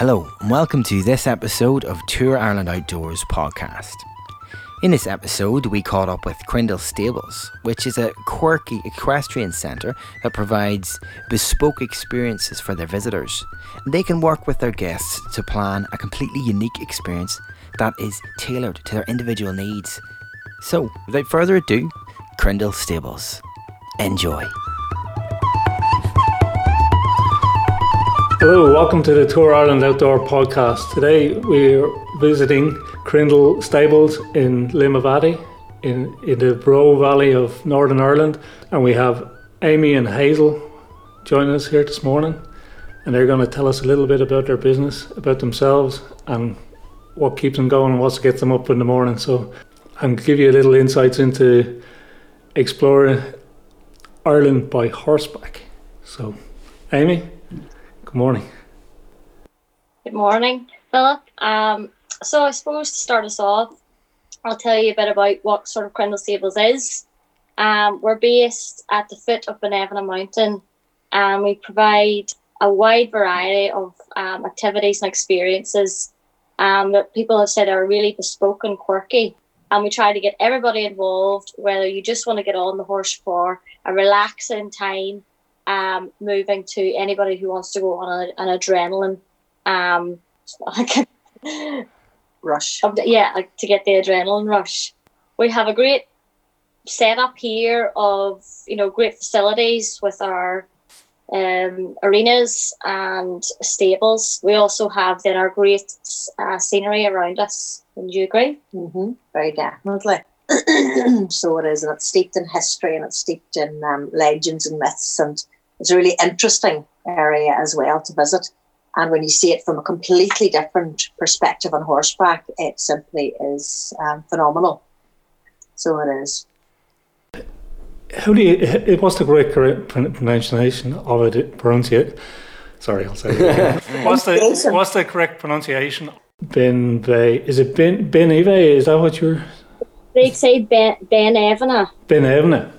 Hello, and welcome to this episode of Tour Ireland Outdoors podcast. In this episode, we caught up with Crindle Stables, which is a quirky equestrian centre that provides bespoke experiences for their visitors. They can work with their guests to plan a completely unique experience that is tailored to their individual needs. So, without further ado, Crindle Stables. Enjoy. Hello, welcome to the Tour Ireland Outdoor Podcast. Today we're visiting Crindle Stables in Limavady in, in the Roe Valley of Northern Ireland, and we have Amy and Hazel joining us here this morning, and they're going to tell us a little bit about their business, about themselves, and what keeps them going and what gets them up in the morning. So, I'm give you a little insights into exploring Ireland by horseback. So, Amy. Good morning. Good morning, Philip. Um, so I suppose to start us off, I'll tell you a bit about what sort of Crindle Stables is. Um, we're based at the foot of Binevenagh Mountain, and we provide a wide variety of um, activities and experiences um, that people have said are really bespoke and quirky. And we try to get everybody involved, whether you just want to get on the horse for a relaxing time um, moving to anybody who wants to go on a, an adrenaline um, rush. Yeah, like to get the adrenaline rush. We have a great setup here of you know great facilities with our um, arenas and stables. We also have then our great uh, scenery around us. Would you agree? Mm-hmm. Very definitely. so it is, and it's steeped in history and it's steeped in um, legends and myths, and it's a really interesting area as well to visit. And when you see it from a completely different perspective on horseback, it simply is um, phenomenal. So it is. How do you? What's the correct, correct pronunciation of it? Pronunciate. Sorry, I'll say. It what's the What's the correct pronunciation? Ben Bay. Is it Ben Ben Eve? Is that what you're? They say Ben Ben Evana. Ben Evana.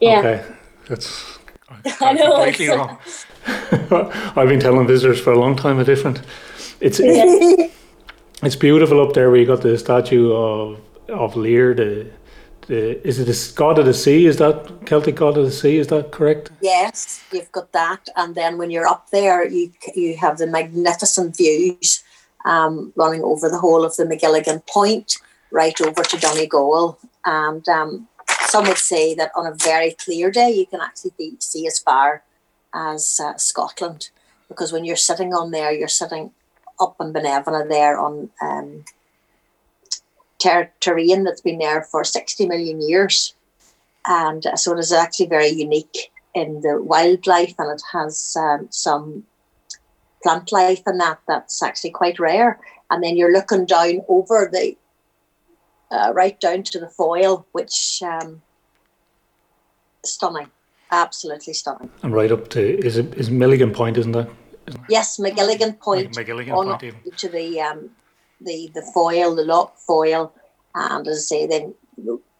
Yeah. Okay, that's. I know. Completely wrong. I've been telling visitors for a long time a different. It's it's beautiful up there. where you got the statue of of Lir. The the is it the god of the sea? Is that Celtic god of the sea? Is that correct? Yes, you've got that, and then when you're up there, you you have the magnificent views um, running over the whole of the Magilligan Point, right over to Donegal, and um, some would say that on a very clear day, you can actually be, see as far as uh, Scotland, because when you're sitting on there, you're sitting up in Binevenagh there on um, ter- terrain that's been there for 60 million years. And uh, so it is actually very unique in the wildlife and it has um, some plant life and that that's actually quite rare. And then you're looking down over the uh, right down to the foyle, which um, stunning, absolutely stunning. And right up to is it is Milligan Point, isn't that? Isn't yes, Magilligan Point. Magilligan on Point. Even. to the um, the the foyle, the Lough Foyle, and as I say, then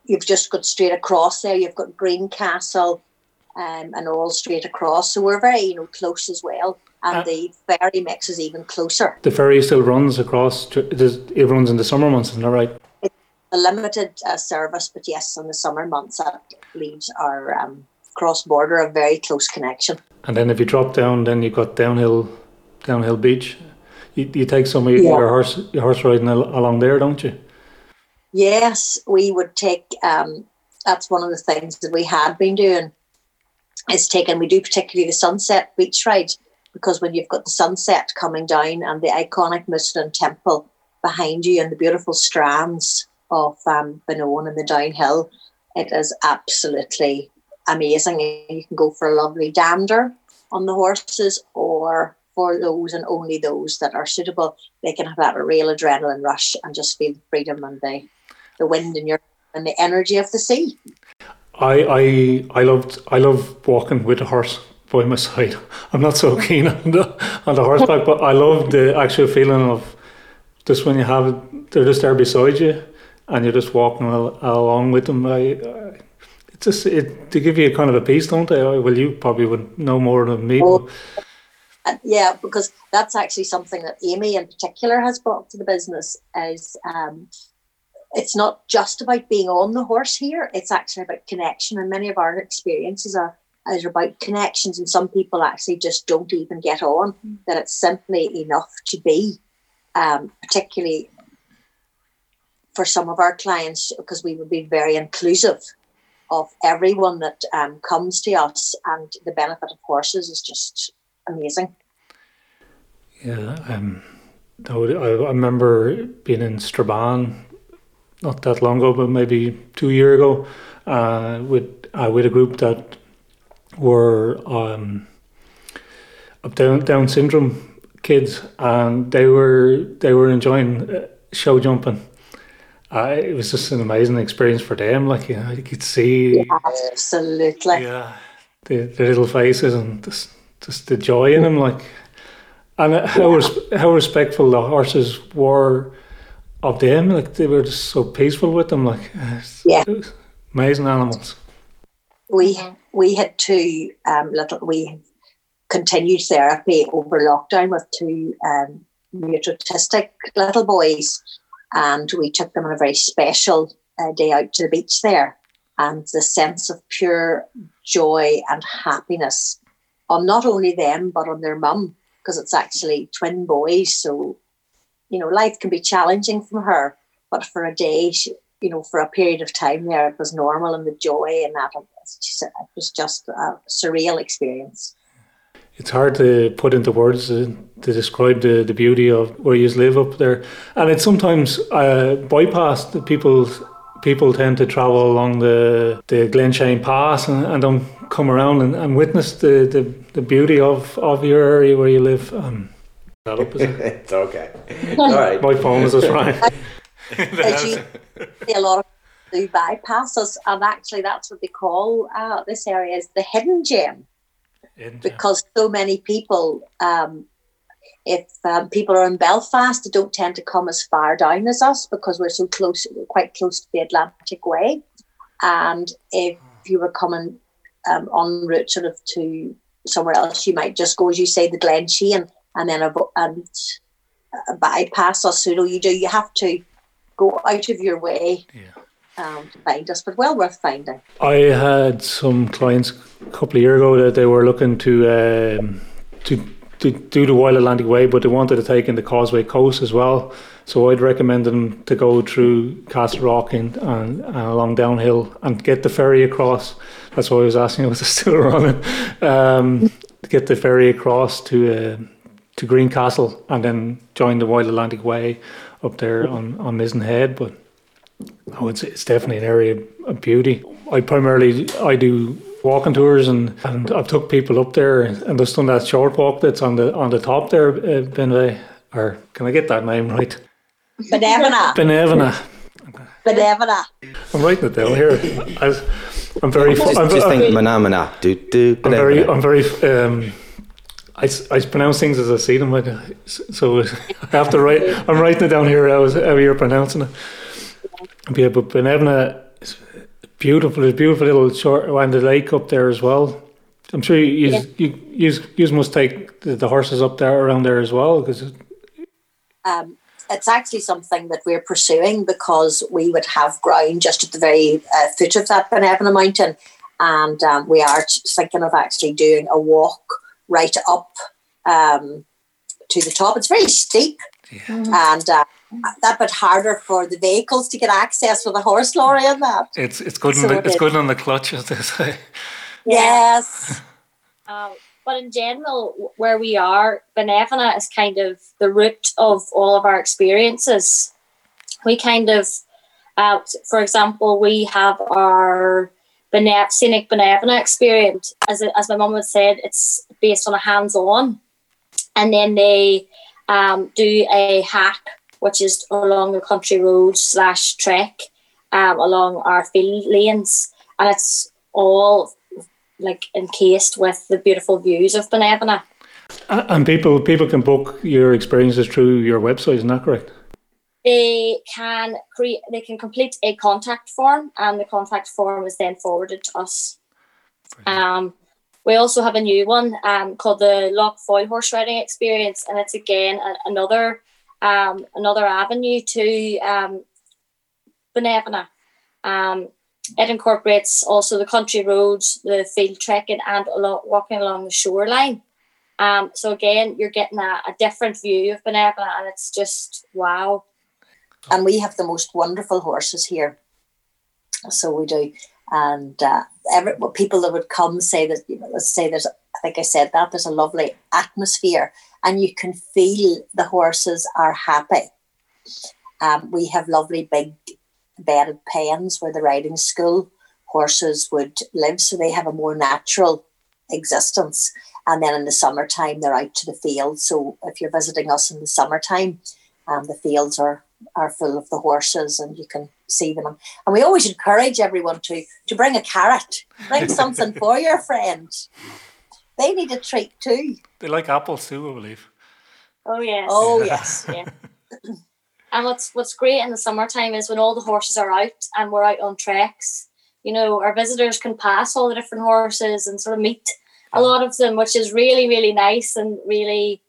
you've just got straight across there. You've got Greencastle, um, and all straight across. So we're very you know close as well. And uh, the ferry makes us even closer. The ferry still runs across. It runs in the summer months, isn't that right? A limited uh, service, but yes, in the summer months that leaves our um, cross border a very close connection. And then if you drop down, then you've got downhill, downhill beach. You, you take some of your, Yeah. your horse your horse riding al- along there, don't you? Yes, we would take. Um, that's one of the things that we had been doing. Is taking. We do particularly the sunset beach ride because when you've got the sunset coming down and the iconic Mussenden Temple behind you and the beautiful strands of um, Benone and the downhill, it is absolutely amazing. You can go for a lovely dander on the horses, or for those and only those that are suitable, they can have that real adrenaline rush and just feel the freedom and the, the wind in your and the energy of the sea. I I I loved I love walking with a horse by my side. I'm not so keen on the on the horseback, but I love the actual feeling of just when you have it, they're just there beside you, and you're just walking al- along with them. I, I it's just it to give you a kind of a piece, don't they? Well, you probably would know more than me. Oh. And yeah, because that's actually something that Amy in particular has brought to the business is um, it's not just about being on the horse here, it's actually about connection. And many of our experiences are, are about connections, and some people actually just don't even get on, that it's simply enough to be, um, particularly for some of our clients, because we would be very inclusive of everyone that um, comes to us, and the benefit of horses is just amazing. Yeah, um, I, would, I, remember being in Strabane not that long ago, but maybe two year ago, uh, with uh, with a group that were um, of Down Down syndrome kids, and they were they were enjoying uh, show jumping. Uh, it was just an amazing experience for them. Like you, know, you could see, absolutely, yeah, the, the little faces and just just the joy in them. Like, and how res- how respectful the horses were of them. Like they were just so peaceful with them. Like, yeah, amazing animals. We we had two um, little we continued therapy over lockdown with two um, autistic little boys and we took them on a very special uh, day out to the beach there. And the sense of pure joy and happiness on not only them, but on their mum, because it's actually twin boys. So, you know, life can be challenging from her, but for a day, she, you know, for a period of time there, it was normal and the joy and that. It was just a surreal experience it's hard to put into words to, to, describe the, the beauty of where you live up there. And it's sometimes uh, bypassed. People people tend to travel along the, the Glenshane Pass and, and don't come around and, and witness the, the, the, beauty of, of your area where you live. Um, that up, it's okay. All right. My phone is just right. As see a lot of do bypasses, and actually that's what they call uh, this area is the hidden gem because so many people, um, if um, people are in Belfast, they don't tend to come as far down as us because we're so close, we're quite close to the Atlantic Way. And if you were coming um, en route sort of to somewhere else, you might just go, as you say, the Glen Shane and then a, and uh, bypass us. So you do, you have to go out of your way. Yeah um, to find us, but well worth finding. I had some clients a couple of years ago that they were looking to um, to, to do the Wild Atlantic Way, but they wanted to take in the Causeway Coast as well. So I'd recommend them to go through Castle Rock and, and, and along downhill and get the ferry across. That's why I was asking was it still running. Um, get the ferry across to uh, to Greencastle and then join the Wild Atlantic Way up there on on Mizen Head, but Oh, it's it's definitely an area of beauty. I primarily I do walking tours and, and I've took people up there and just done that short walk that's on the on the top there, uh, Benve, or can I get that name right? Binevenagh. Binevenagh. Binevenagh. I'm writing it down here. I, I'm very. Just, I'm, just I'm, think manamana. Do do. I'm very. I'm very. Um, I, I pronounce things as I see them. So I have to write. I'm writing it down here. How, how you're pronouncing it. Yeah, but Binevenagh is beautiful. There's a beautiful little short around the lake up there as well. I'm sure you yeah. you, you, you must take the, the, horses up there around there as well because. Um, it's actually something that we're pursuing because we would have ground just at the very uh, foot of that Binevenagh mountain, and um, we are thinking of actually doing a walk right up um, to the top. It's very steep, yeah. and uh, that bit harder for the vehicles to get access for the horse lorry and that. It's it's good so the, it it's good on the clutch, as they say. Yes. um, but in general, where we are, Binevenagh is kind of the root of all of our experiences. We kind of, uh, for example, we have our Bene- scenic Binevenagh experience. As, as my mum had said, it's based on a hands-on, and then they um, do a hack which is along the country road slash trek um, along our field lanes, and it's all like encased with the beautiful views of Binevenagh. And people people can book your experiences through your website, isn't that correct? They can create. They can complete a contact form, and the contact form is then forwarded to us. Um, we also have a new one um, called the Lough Foyle Horse Riding Experience, and it's again a, another um, another avenue to um, Binevenagh. Um, it incorporates also the country roads, the field trekking, and along, walking along the shoreline. Um, so again, you're getting a, a different view of Binevenagh, and it's just wow. And we have the most wonderful horses here. So we do, and uh, every well, people that would come say that you know, let's say there's, I think I said that there's a lovely atmosphere, and you can feel the horses are happy. Um, we have lovely big bedded pens where the riding school horses would live, so they have a more natural existence. And then in the summertime, they're out to the fields. So if you're visiting us in the summertime, um, the fields are are full of the horses, and you can see them. And we always encourage everyone to to bring a carrot, bring something for your friend. They need a treat too. They like apples too, I believe. Oh yes. Oh yes. yeah. And what's what's great in the summertime is when all the horses are out and we're out on treks. You know, our visitors can pass all the different horses and sort of meet a lot of them, which is really really nice and really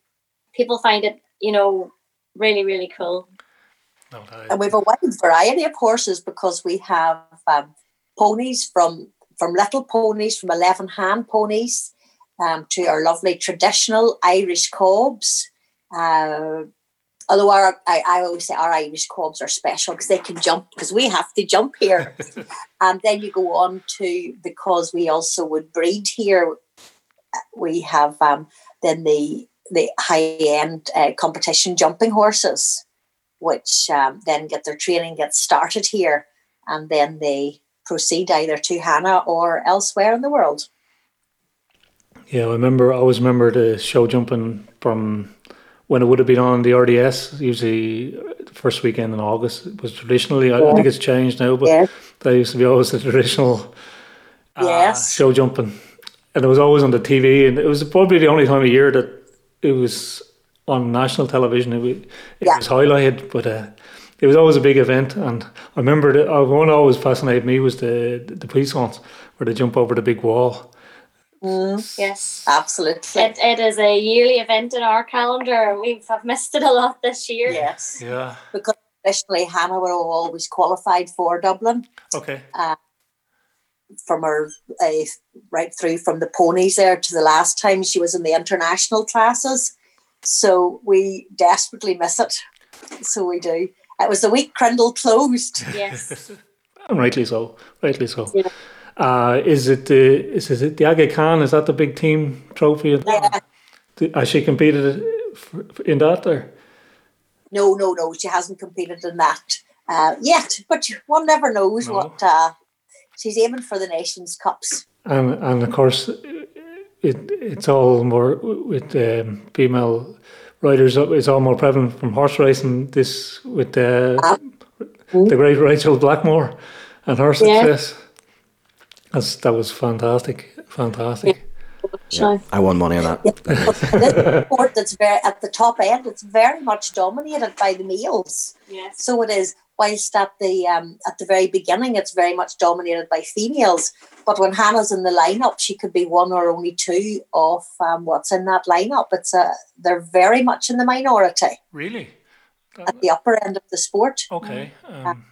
people find it you know really really cool. And we have a wide variety of horses because we have um, ponies from from little ponies, from eleven hand ponies, um, to our lovely traditional Irish cobs. Uh, although our I, I always say our Irish cobs are special because they can jump because we have to jump here. and then you go on to because we also would breed here. We have um, then the the high end uh, competition jumping horses, which um, then get their training gets started here, and then they proceed either to Hannah or elsewhere in the world. Yeah, I remember. I always remember the show jumping from when it would have been on the RDS. Usually, the first weekend in August it was traditionally. I Yeah. think it's changed now, but Yeah. that used to be always the traditional uh, Yes. show jumping, and it was always on the TV. And it was probably the only time of year that it was on national television. It, was, it Yeah. was highlighted, but. Uh, it was always a big event, and I remember the uh, one that always fascinated me was the the police ones where they jump over the big wall. Yes. Absolutely. It, it is a yearly event in our calendar. We've have missed it a lot this year. yes. Yeah. Because traditionally Hannah were always qualified for Dublin Okay. from her uh, right through from the ponies there to the last time she was in the international classes. So we desperately miss it. So we do. It was the week Crindle closed. Yes. And rightly so. Rightly so. Yeah. Uh, is it the is is it the Aga Khan? Is that the big team trophy? Yeah. Has she competed for- in that or? No, no, no. She hasn't competed in that uh, yet. But one never knows No. what uh, she's aiming for the Nations Cups. And and of course, it it's all more with um, female riders. It's all more prevalent from horse racing. This with the the great Rachael Blackmore and her Yeah. Success. That's that was fantastic, fantastic. So, I won money on that. This sport that's very at the top end, it's very much dominated by the males. yes. So it is. Whilst at the um, at the very beginning, it's very much dominated by females. But when Hannah's in the lineup, she could be one or only two of um, what's in that lineup. It's a they're very much in the minority Really? at the upper end of the sport. Okay. Um,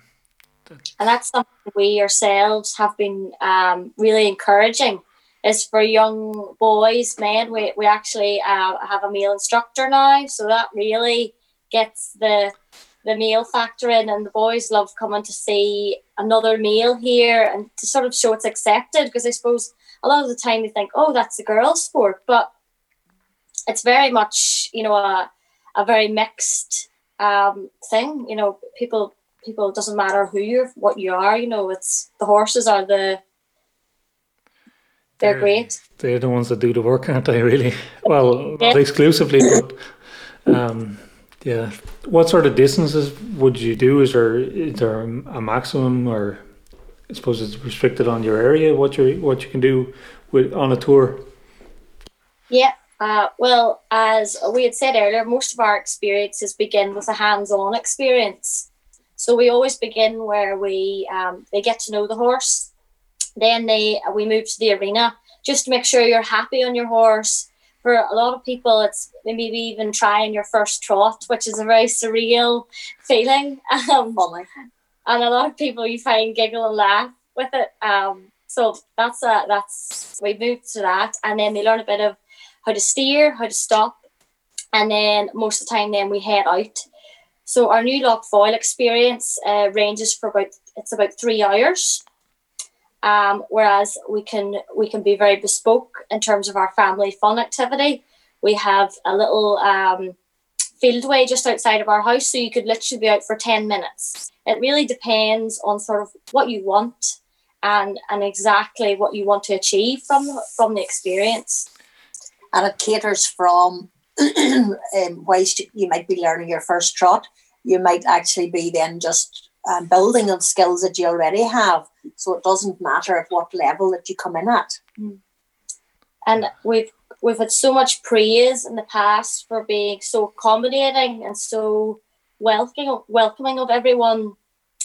And that's something we ourselves have been um, really encouraging is for young boys, men. We, we actually uh, have a male instructor now. So that really gets the the male factor in and the boys love coming to see another male here and to sort of show it's accepted because I suppose a lot of the time they think, oh, that's a girls' sport, but it's very much, you know, a, a very mixed um, thing. You know, people people it doesn't matter who you're what you are, you know, it's the horses are the they're great. They're the ones that do the work, aren't they? Really? Well, Yeah. not exclusively, but um, yeah. What sort of distances would you do? Is there is there a maximum, or I suppose it's restricted on your area? What you what you can do with on a tour? Yeah. Uh, well, as we had said earlier, most of our experiences begin with a hands-on experience. So we always begin where we um, they get to know the horse, then they we move to the arena just to make sure you're happy on your horse. For a lot of people, it's maybe even trying your first trot, which is a very surreal feeling. Um, and a lot of people you find giggle and laugh with it. Um, so that's a, that's we move to that, and then they learn a bit of how to steer, how to stop, and then most of the time, then we head out. So our new Lough Foyle experience uh, ranges for about it's about three hours. Um, whereas we can we can be very bespoke in terms of our family fun activity. We have a little um, fieldway just outside of our house, so you could literally be out for ten minutes. It really depends on sort of what you want and and exactly what you want to achieve from from the experience. and it caters from um, whilst you might be learning your first trot, you might actually be then just um, building on skills that you already have. So it doesn't matter at what level that you come in at. and we've we've had so much praise in the past for being so accommodating and so welcoming welcoming of everyone.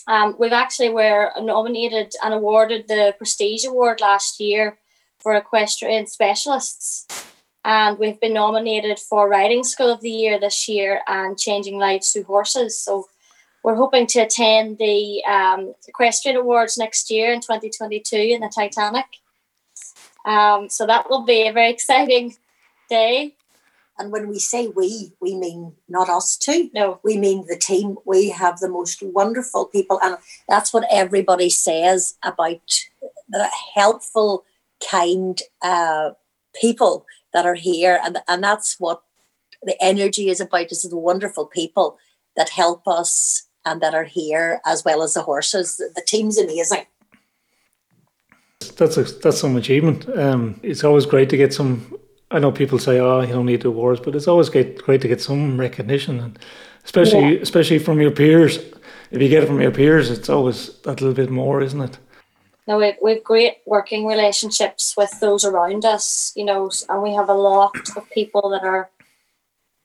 Um, we've actually were nominated and awarded the Prestige Award last year for equestrian specialists, and we've been nominated for Riding School of the Year this year and Changing Lives Through Horses. So we're hoping to attend the um, equestrian awards next year in 2022 in the Titanic. Um, so that will be a very exciting day. And when we say we, we mean not us two. No, We mean the team. We have the most wonderful people, and that's what everybody says about the helpful, kind uh, people that are here, and and that's what the energy is about. Is the wonderful people that help us and that are here, as well as the horses. The, team's amazing. That's a, that's some achievement. Um, it's always great to get some. I know people say, "Oh, you don't need the awards," but it's always great, great to get some recognition, and especially especially from your peers. If you get it from your peers, it's always that little bit more, isn't it? No, we've, we've great working relationships with those around us, you know, and we have a lot of people that are,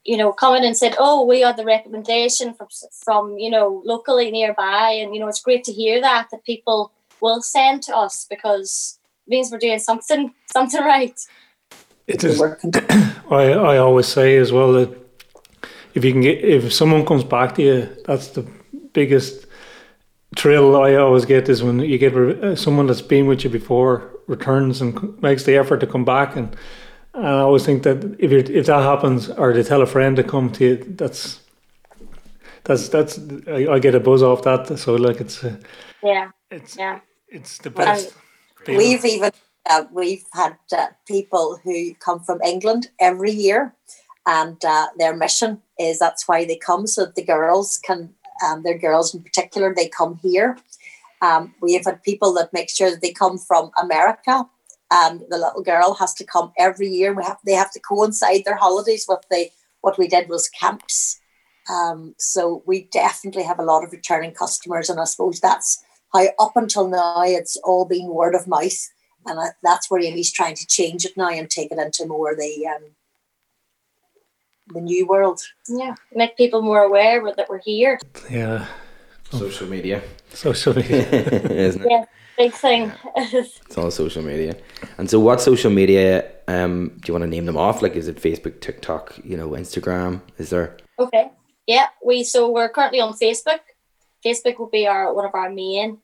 you know, coming and said, "Oh, we are the recommendation from from you know locally nearby," and you know, it's great to hear that that people will send to us because it means we're doing something something right. It is. I, I always say as well that if you can get if someone comes back to you, that's the biggest thrill I always get is when you get re- uh, someone that's been with you before returns and c- makes the effort to come back and. And I always think that if you if that happens, or they tell a friend to come to you, that's that's that's I, I get a buzz off that. So like it's uh, Yeah, it's yeah. it's the best. feeling. We've even uh, we've had uh, people who come from England every year, and uh, their mission is that's why they come so that the girls can, um, their girls in particular, they come here. Um, we have had people that make sure that they come from America, and the little girl has to come every year. We have they have to coincide their holidays with the what we did was camps. Um, so we definitely have a lot of returning customers, and I suppose that's how up until now it's all been word of mouth, and that's where Amy's trying to change it now and take it into more the um, the new world. Yeah, make people more aware that we're here. yeah. Social media, Social media, isn't it? Yeah, big thing. It's all social media. And so, what social media um, do you want to name them off? Like, is it Facebook, TikTok, you know, Instagram? Is there? Okay. Yeah, we so we're currently on Facebook. Facebook will be our one of our main.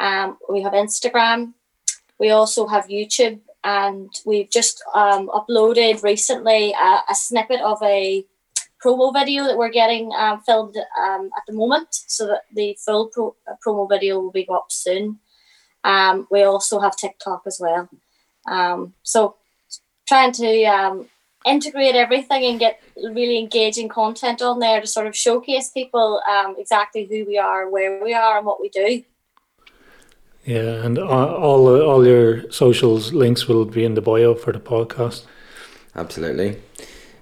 Um, we have Instagram. We also have YouTube, and we've just um, uploaded recently a, a snippet of a promo video that we're getting um, filmed um, at the moment, so that the full pro- uh, promo video will be up soon. Um, we also have TikTok as well. Um, so trying to um, integrate everything and get really engaging content on there to sort of showcase people exactly who we are, where we are, and what we do. Yeah, and all all, all your socials links will be in the bio for the podcast. Absolutely.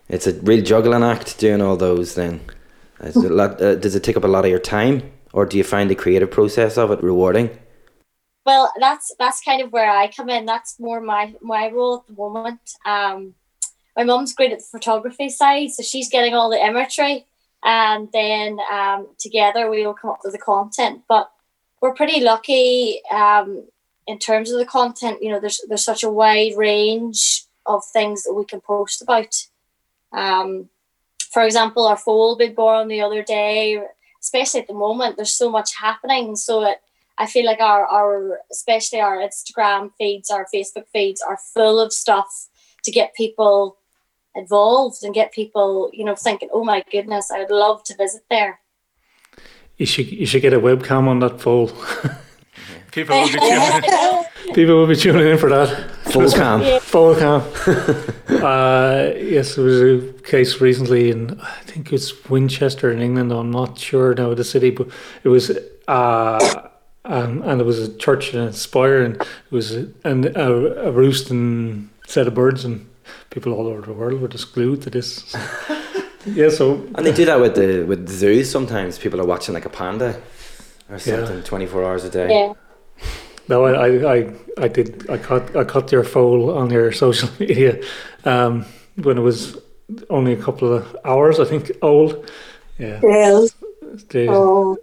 It's a real juggling act doing all those. Then, Is it a lot, uh, does it take up a lot of your time, or do you find the creative process of it rewarding? Well, that's that's kind of where I come in. That's more my my role at the moment. Um, my mum's great at the photography side, so she's getting all the imagery, and then um, together we will come up with the content. But we're pretty lucky. Um, in terms of the content, you know, there's there's such a wide range of things that we can post about. Um, for example, our foal been born the other day, especially at the moment, there's so much happening. So it, I feel like our, our, especially our Instagram feeds, our Facebook feeds are full of stuff to get people involved and get people, you know, thinking, oh my goodness, I would love to visit there. You should, you should get a webcam on that foal. people will be tuning in. People will be tuning in for that. Full cam. Full cam. uh, yes, there was a case recently in I think it's Winchester in England. I'm not sure now the city, but it was uh, and and it was a church and a spire, and it was a, and a, a roosting set of birds, and people all over the world were just glued to this. Yeah, so And they do that with the with the zoos. Sometimes people are watching like a panda or something, twenty four hours a day. Yeah. No, I, I, I, I did. I caught, I caught your foal on your social media um, when it was only a couple of hours, I think, old. Yeah, Yes. They- Oh,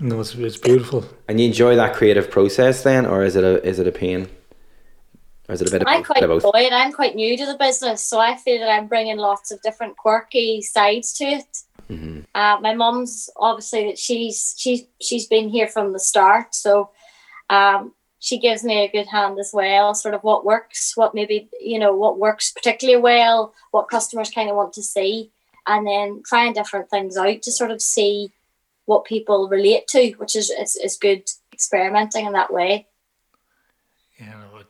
no, it's, it's beautiful. And you enjoy that creative process then, or is it a is it a pain, or is it a bit I'm quite both? enjoy. I'm quite new to the business, so I feel that I'm bringing lots of different quirky sides to it. hmm Uh, my mum's obviously that she's she's she's been here from the start, so um, she gives me a good hand as well. Sort of what works, what maybe you know what works particularly well, what customers kind of want to see, and then trying different things out to sort of see what people relate to, which is is, is good experimenting in that way.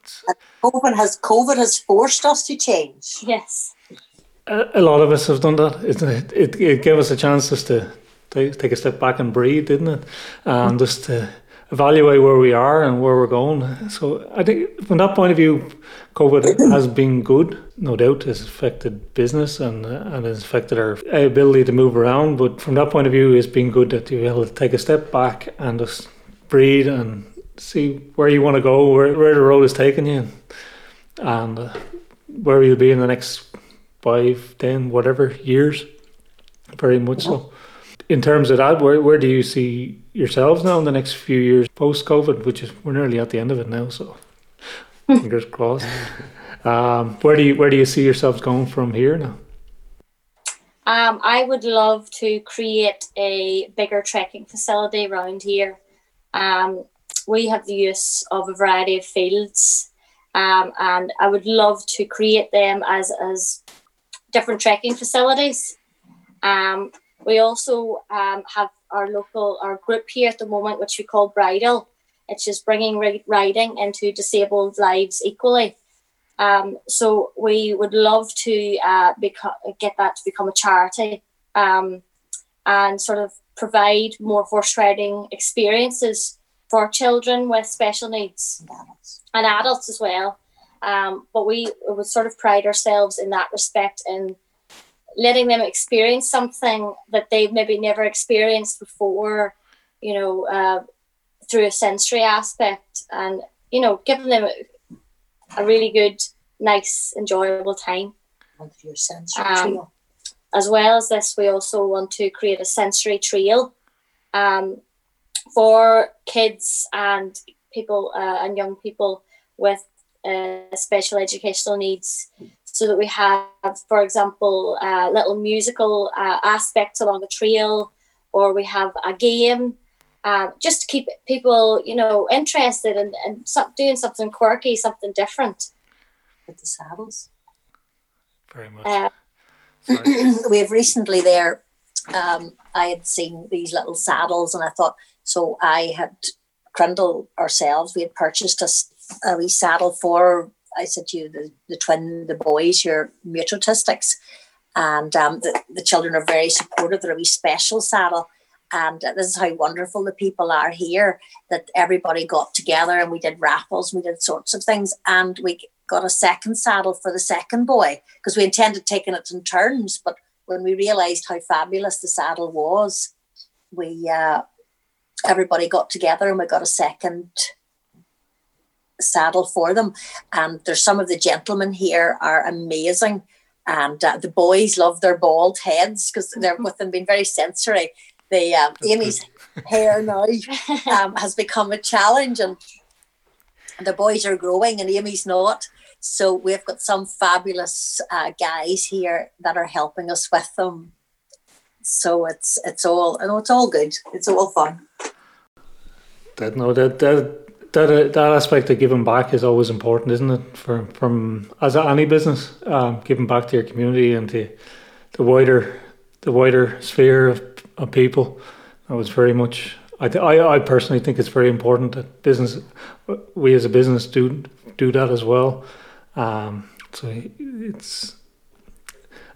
You know, it's COVID has COVID has forced us to change. Yes. a, a lot of us have done that. It, it, it gave us a chance just to take, take a step back and breathe, didn't it? And just to evaluate where we are and where we're going. So I think from that point of view, COVID has been good. No doubt, it's affected business and uh, and it's affected our ability to move around. But from that point of view, it's been good that you're able to take a step back and just breathe and see where you want to go, where, where the road is taking you, and uh, where you'll be in the next five, ten, whatever years. Very much so. In terms of that, where where do you see yourselves now in the next few years post COVID, which is we're nearly at the end of it now, so fingers crossed. Um, where do you where do you see yourselves going from here now? Um, I would love to create a bigger trekking facility around here. Um, we have the use of a variety of fields, um, and I would love to create them as as different trekking facilities. Um, we also um, have our local our group here at the moment, which we call Bridle. It's just bringing ri- riding into disabled lives equally. Um, so we would love to uh, beco- get that to become a charity um, and sort of provide more horse riding experiences for children with special needs and adults as well. Um, but we would sort of pride ourselves in that respect in letting them experience something that they've maybe never experienced before, you know, uh, through a sensory aspect and, you know, giving them a, a really good, nice, enjoyable time. Your sensory Um. As well as this, we also want to create a sensory trail um, for kids and people uh, and young people with uh, special educational needs. So that we have, for example, uh, little musical uh, aspects along the trail, or we have a game, um, just to keep people, you know, interested and in, in doing something quirky, something different. with the saddles. Very much. Uh, we have recently there. Um, I had seen these little saddles, and I thought so. I had Crindle ourselves. We had purchased a wee saddle for. I said to you, the, the twin, the boys, your mute autistics, and um, the, the children are very supportive. They're a wee special saddle, and this is how wonderful the people are here. That everybody got together and we did raffles, we did sorts of things, and we got a second saddle for the second boy because we intended taking it in turns, but when we realised how fabulous the saddle was, we uh, everybody got together and we got a second saddle for them. And there's some of the gentlemen here are amazing, and uh, the boys love their bald heads because they're with them being very sensory. The um, Amy's hair now um, has become a challenge, and the boys are growing and Amy's not. So we've got some fabulous uh, guys here that are helping us with them. So it's it's all I know it's all good. It's all fun. That no that that that uh, that aspect of giving back is always important, isn't it? For from as any business, um, giving back to your community and to the wider the wider sphere of, of people. That was very much. I, th- I I personally think it's very important that business we as a business do do that as well. Um, so it's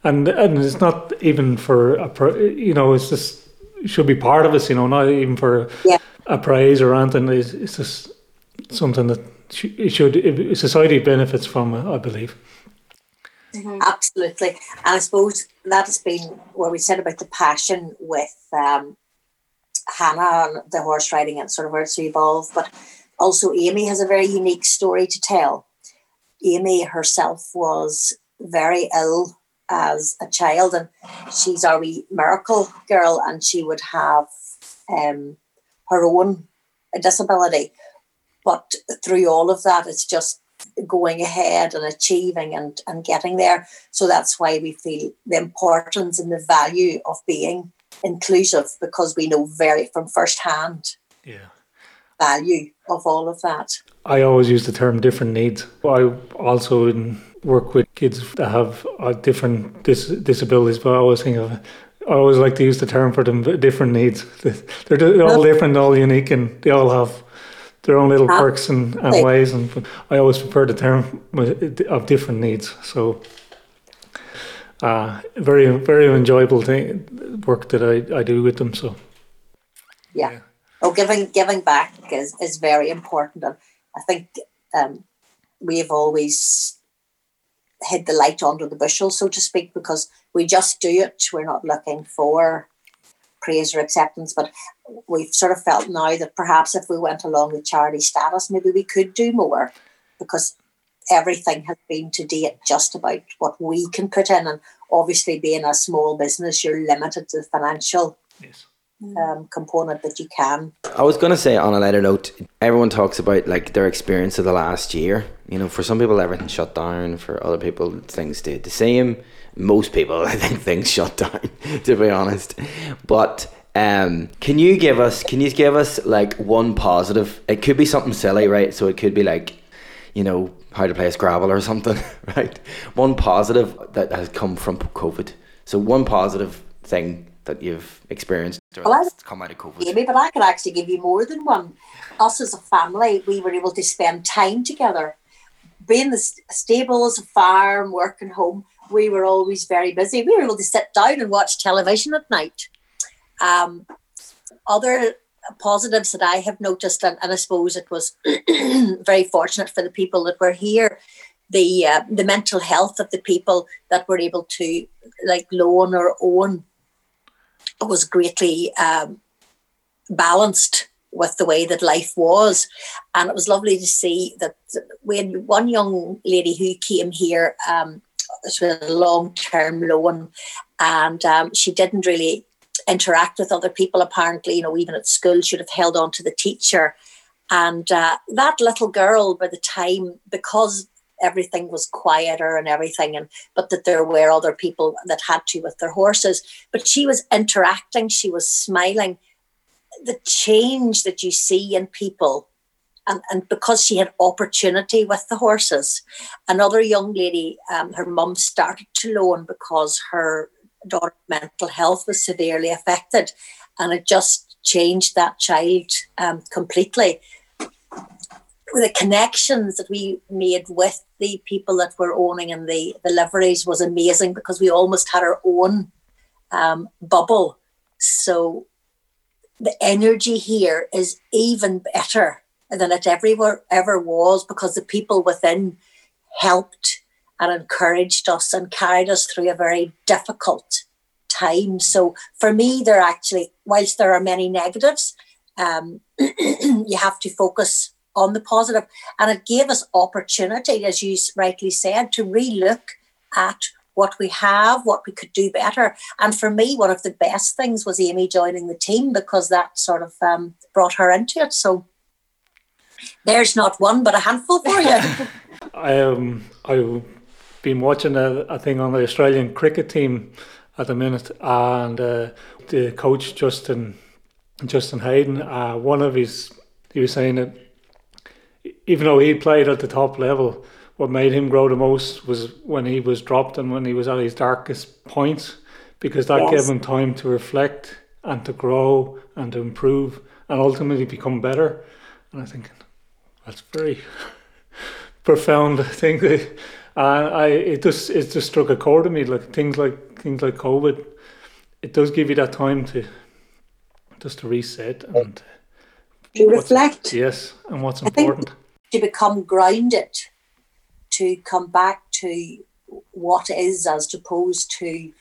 and and it's not even for a pro, you know it's just should be part of us you know not even for Yeah. a praise or anything it's, it's just something that sh- it should it, society benefits from I believe Absolutely. And I suppose that has been where we said about the passion with um, Hannah and the horse riding and sort of where it's evolved. But also, Amy has a very unique story to tell. Amy herself was very ill as a child, and she's our wee miracle girl, and she would have um, her own disability. But through all of that, it's just going ahead and achieving and, and getting there. So that's why we feel the importance and the value of being inclusive because we know very from first hand yeah value of all of that. I always use the term different needs. I also in- work with kids that have uh, different dis- disabilities, but I always think of I always like to use the term for them different needs. They're, they're all different, all unique, and they all have their own little quirks and, and ways. And I always prefer the term of different needs. So. Uh, very very enjoyable thing work that I, I do with them so Yeah. Oh, giving giving back is, is very important, and I think um, we have always hid the light under the bushel, so to speak, because we just do it. We're not looking for praise or acceptance, but we've sort of felt now that perhaps if we went along with charity status, maybe we could do more, because everything has been to date just about what we can put in, and obviously being a small business, you're limited to the financial yes um, component that you can. I was gonna say on a lighter note, everyone talks about like their experience of the last year. You know, for some people everything shut down. For other people, things stayed the same. Most people, I think, things shut down. To be honest, but um, can you give us? Can you give us like one positive? It could be something silly, right? So it could be like, you know, how to play Scrabble or something, right? One positive that has come from COVID. So one positive thing that you've experienced or Well, I- that's come out of COVID. Amy, but I could actually give you more than one. Us as a family, we were able to spend time together. Being the st- stables, farm, work, and home, we were always very busy. We were able to sit down and watch television at night. Um, other positives that I have noticed, and, and I suppose it was very fortunate for the people that were here, the uh, the mental health of the people that were able to like loan or own was greatly um, balanced with the way that life was. And it was lovely to see that when one young lady who came here um, with a long term loan, and um, she didn't really interact with other people, apparently. You know, even at school, she'd have held on to the teacher. And uh, that little girl, by the time, because everything was quieter and everything, and but that there were other people that had to with their horses, but she was interacting, she was smiling. The change that you see in people, and, and because she had opportunity with the horses, another young lady, um, her mum started to loan because her daughter's mental health was severely affected, and it just changed that child um, completely. The connections that we made with the people that were owning and the, the liveries was amazing because we almost had our own um, bubble. So the energy here is even better than it ever ever was because the people within helped and encouraged us and carried us through a very difficult time. So for me, there actually, whilst there are many negatives, um, you have to focus on the positive. And it gave us opportunity, as you rightly said, to relook at what we have, what we could do better. And for me, one of the best things was Amy joining the team because that sort of um, brought her into it. So There's not one, but a handful for you. I um I've been watching a, a thing on the Australian cricket team at the minute, and uh, the coach Justin Justin Hayden, uh, one of his he was saying that even though he played at the top level, what made him grow the most was when he was dropped and when he was at his darkest points, because that yes. gave him time to reflect and to grow and to improve and ultimately become better. And I think that's very profound thing. And I it just it just struck a chord to me. Like things like things like COVID, it does give you that time to just to reset and mm. To reflect. Yes, and what's important to become grounded, to come back to what is as opposed to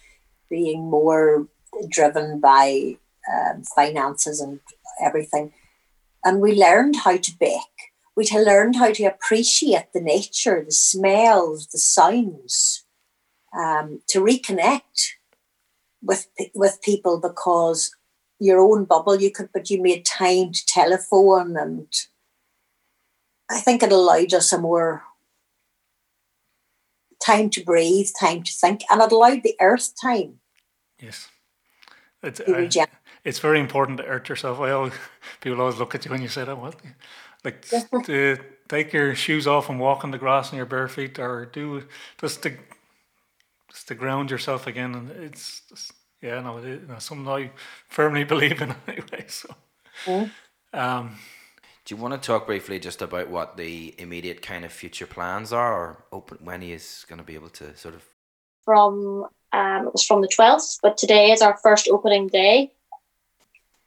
being more driven by um, finances and everything. And we learned how to bake. We learned how to appreciate the nature, the smells, the sounds, um, to reconnect with with people because your own bubble you could, but you made time to telephone, and I think it allowed us a more time to breathe, time to think, and it allowed the earth time. Yes. It's, uh, it's very important to earth yourself. I always, people always look at you when you say that. What, like to take your shoes off and walk on the grass in your bare feet, or do just to just to ground yourself again. And it's just, yeah, no, it, you know, something I firmly believe in anyway. So, mm. um, do you want to talk briefly just about what the immediate kind of future plans are, or open when he is going to be able to sort of from um, it was from the 12th, but today is our first opening day.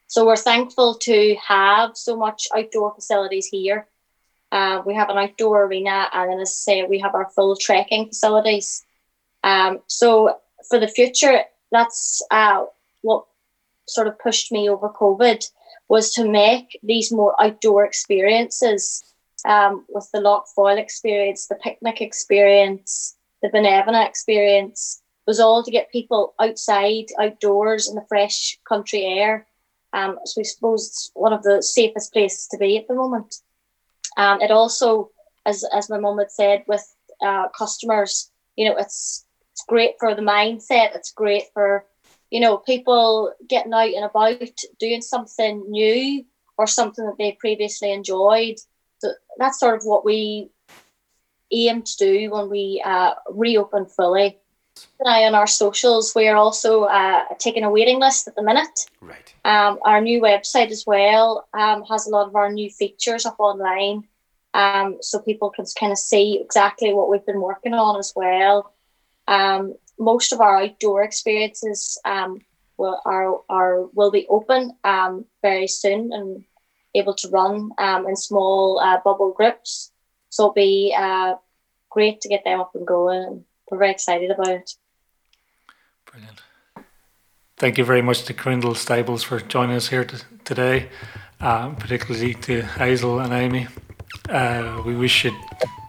So we're thankful to have so much outdoor facilities here. Uh, we have an outdoor arena, and then, as I say, we have our full trekking facilities. Um, so for the future, that's uh, what sort of pushed me over COVID was to make these more outdoor experiences um, with the Lough Foyle experience, the picnic experience, the Binevenagh experience was all to get people outside, outdoors in the fresh country air um, so we suppose it's one of the safest places to be at the moment. Um, it also, as as my mum had said, with uh, customers, you know, it's it's great for the mindset. It's great for you know people getting out and about, doing something new or something that they previously enjoyed. So that's sort of what we aim to do when we uh, reopen fully an eye on our socials. We are also uh, taking a waiting list at the minute. Right. Um, our new website as well um, has a lot of our new features up online, um, so people can kind of see exactly what we've been working on as well. Um, most of our outdoor experiences um, will are, are will be open um, very soon and able to run um, in small uh, bubble groups. So it'll be uh, great to get them up and going we're very excited about it. Brilliant. Thank you very much to Crindle Stables for joining us here to, today, uh, particularly to Hazel and Amy. Uh, we wish you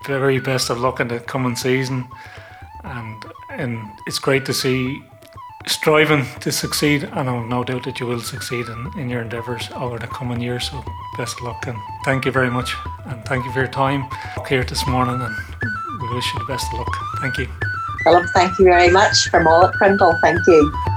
the very best of luck in the coming season, and and it's great to see striving to succeed. And I've no doubt that you will succeed in, in your endeavours over the coming years. So best of luck and thank you very much, and thank you for your time here this morning. And we wish you the best of luck. Thank you. Philip, thank you very much from all at Crindle. Thank you.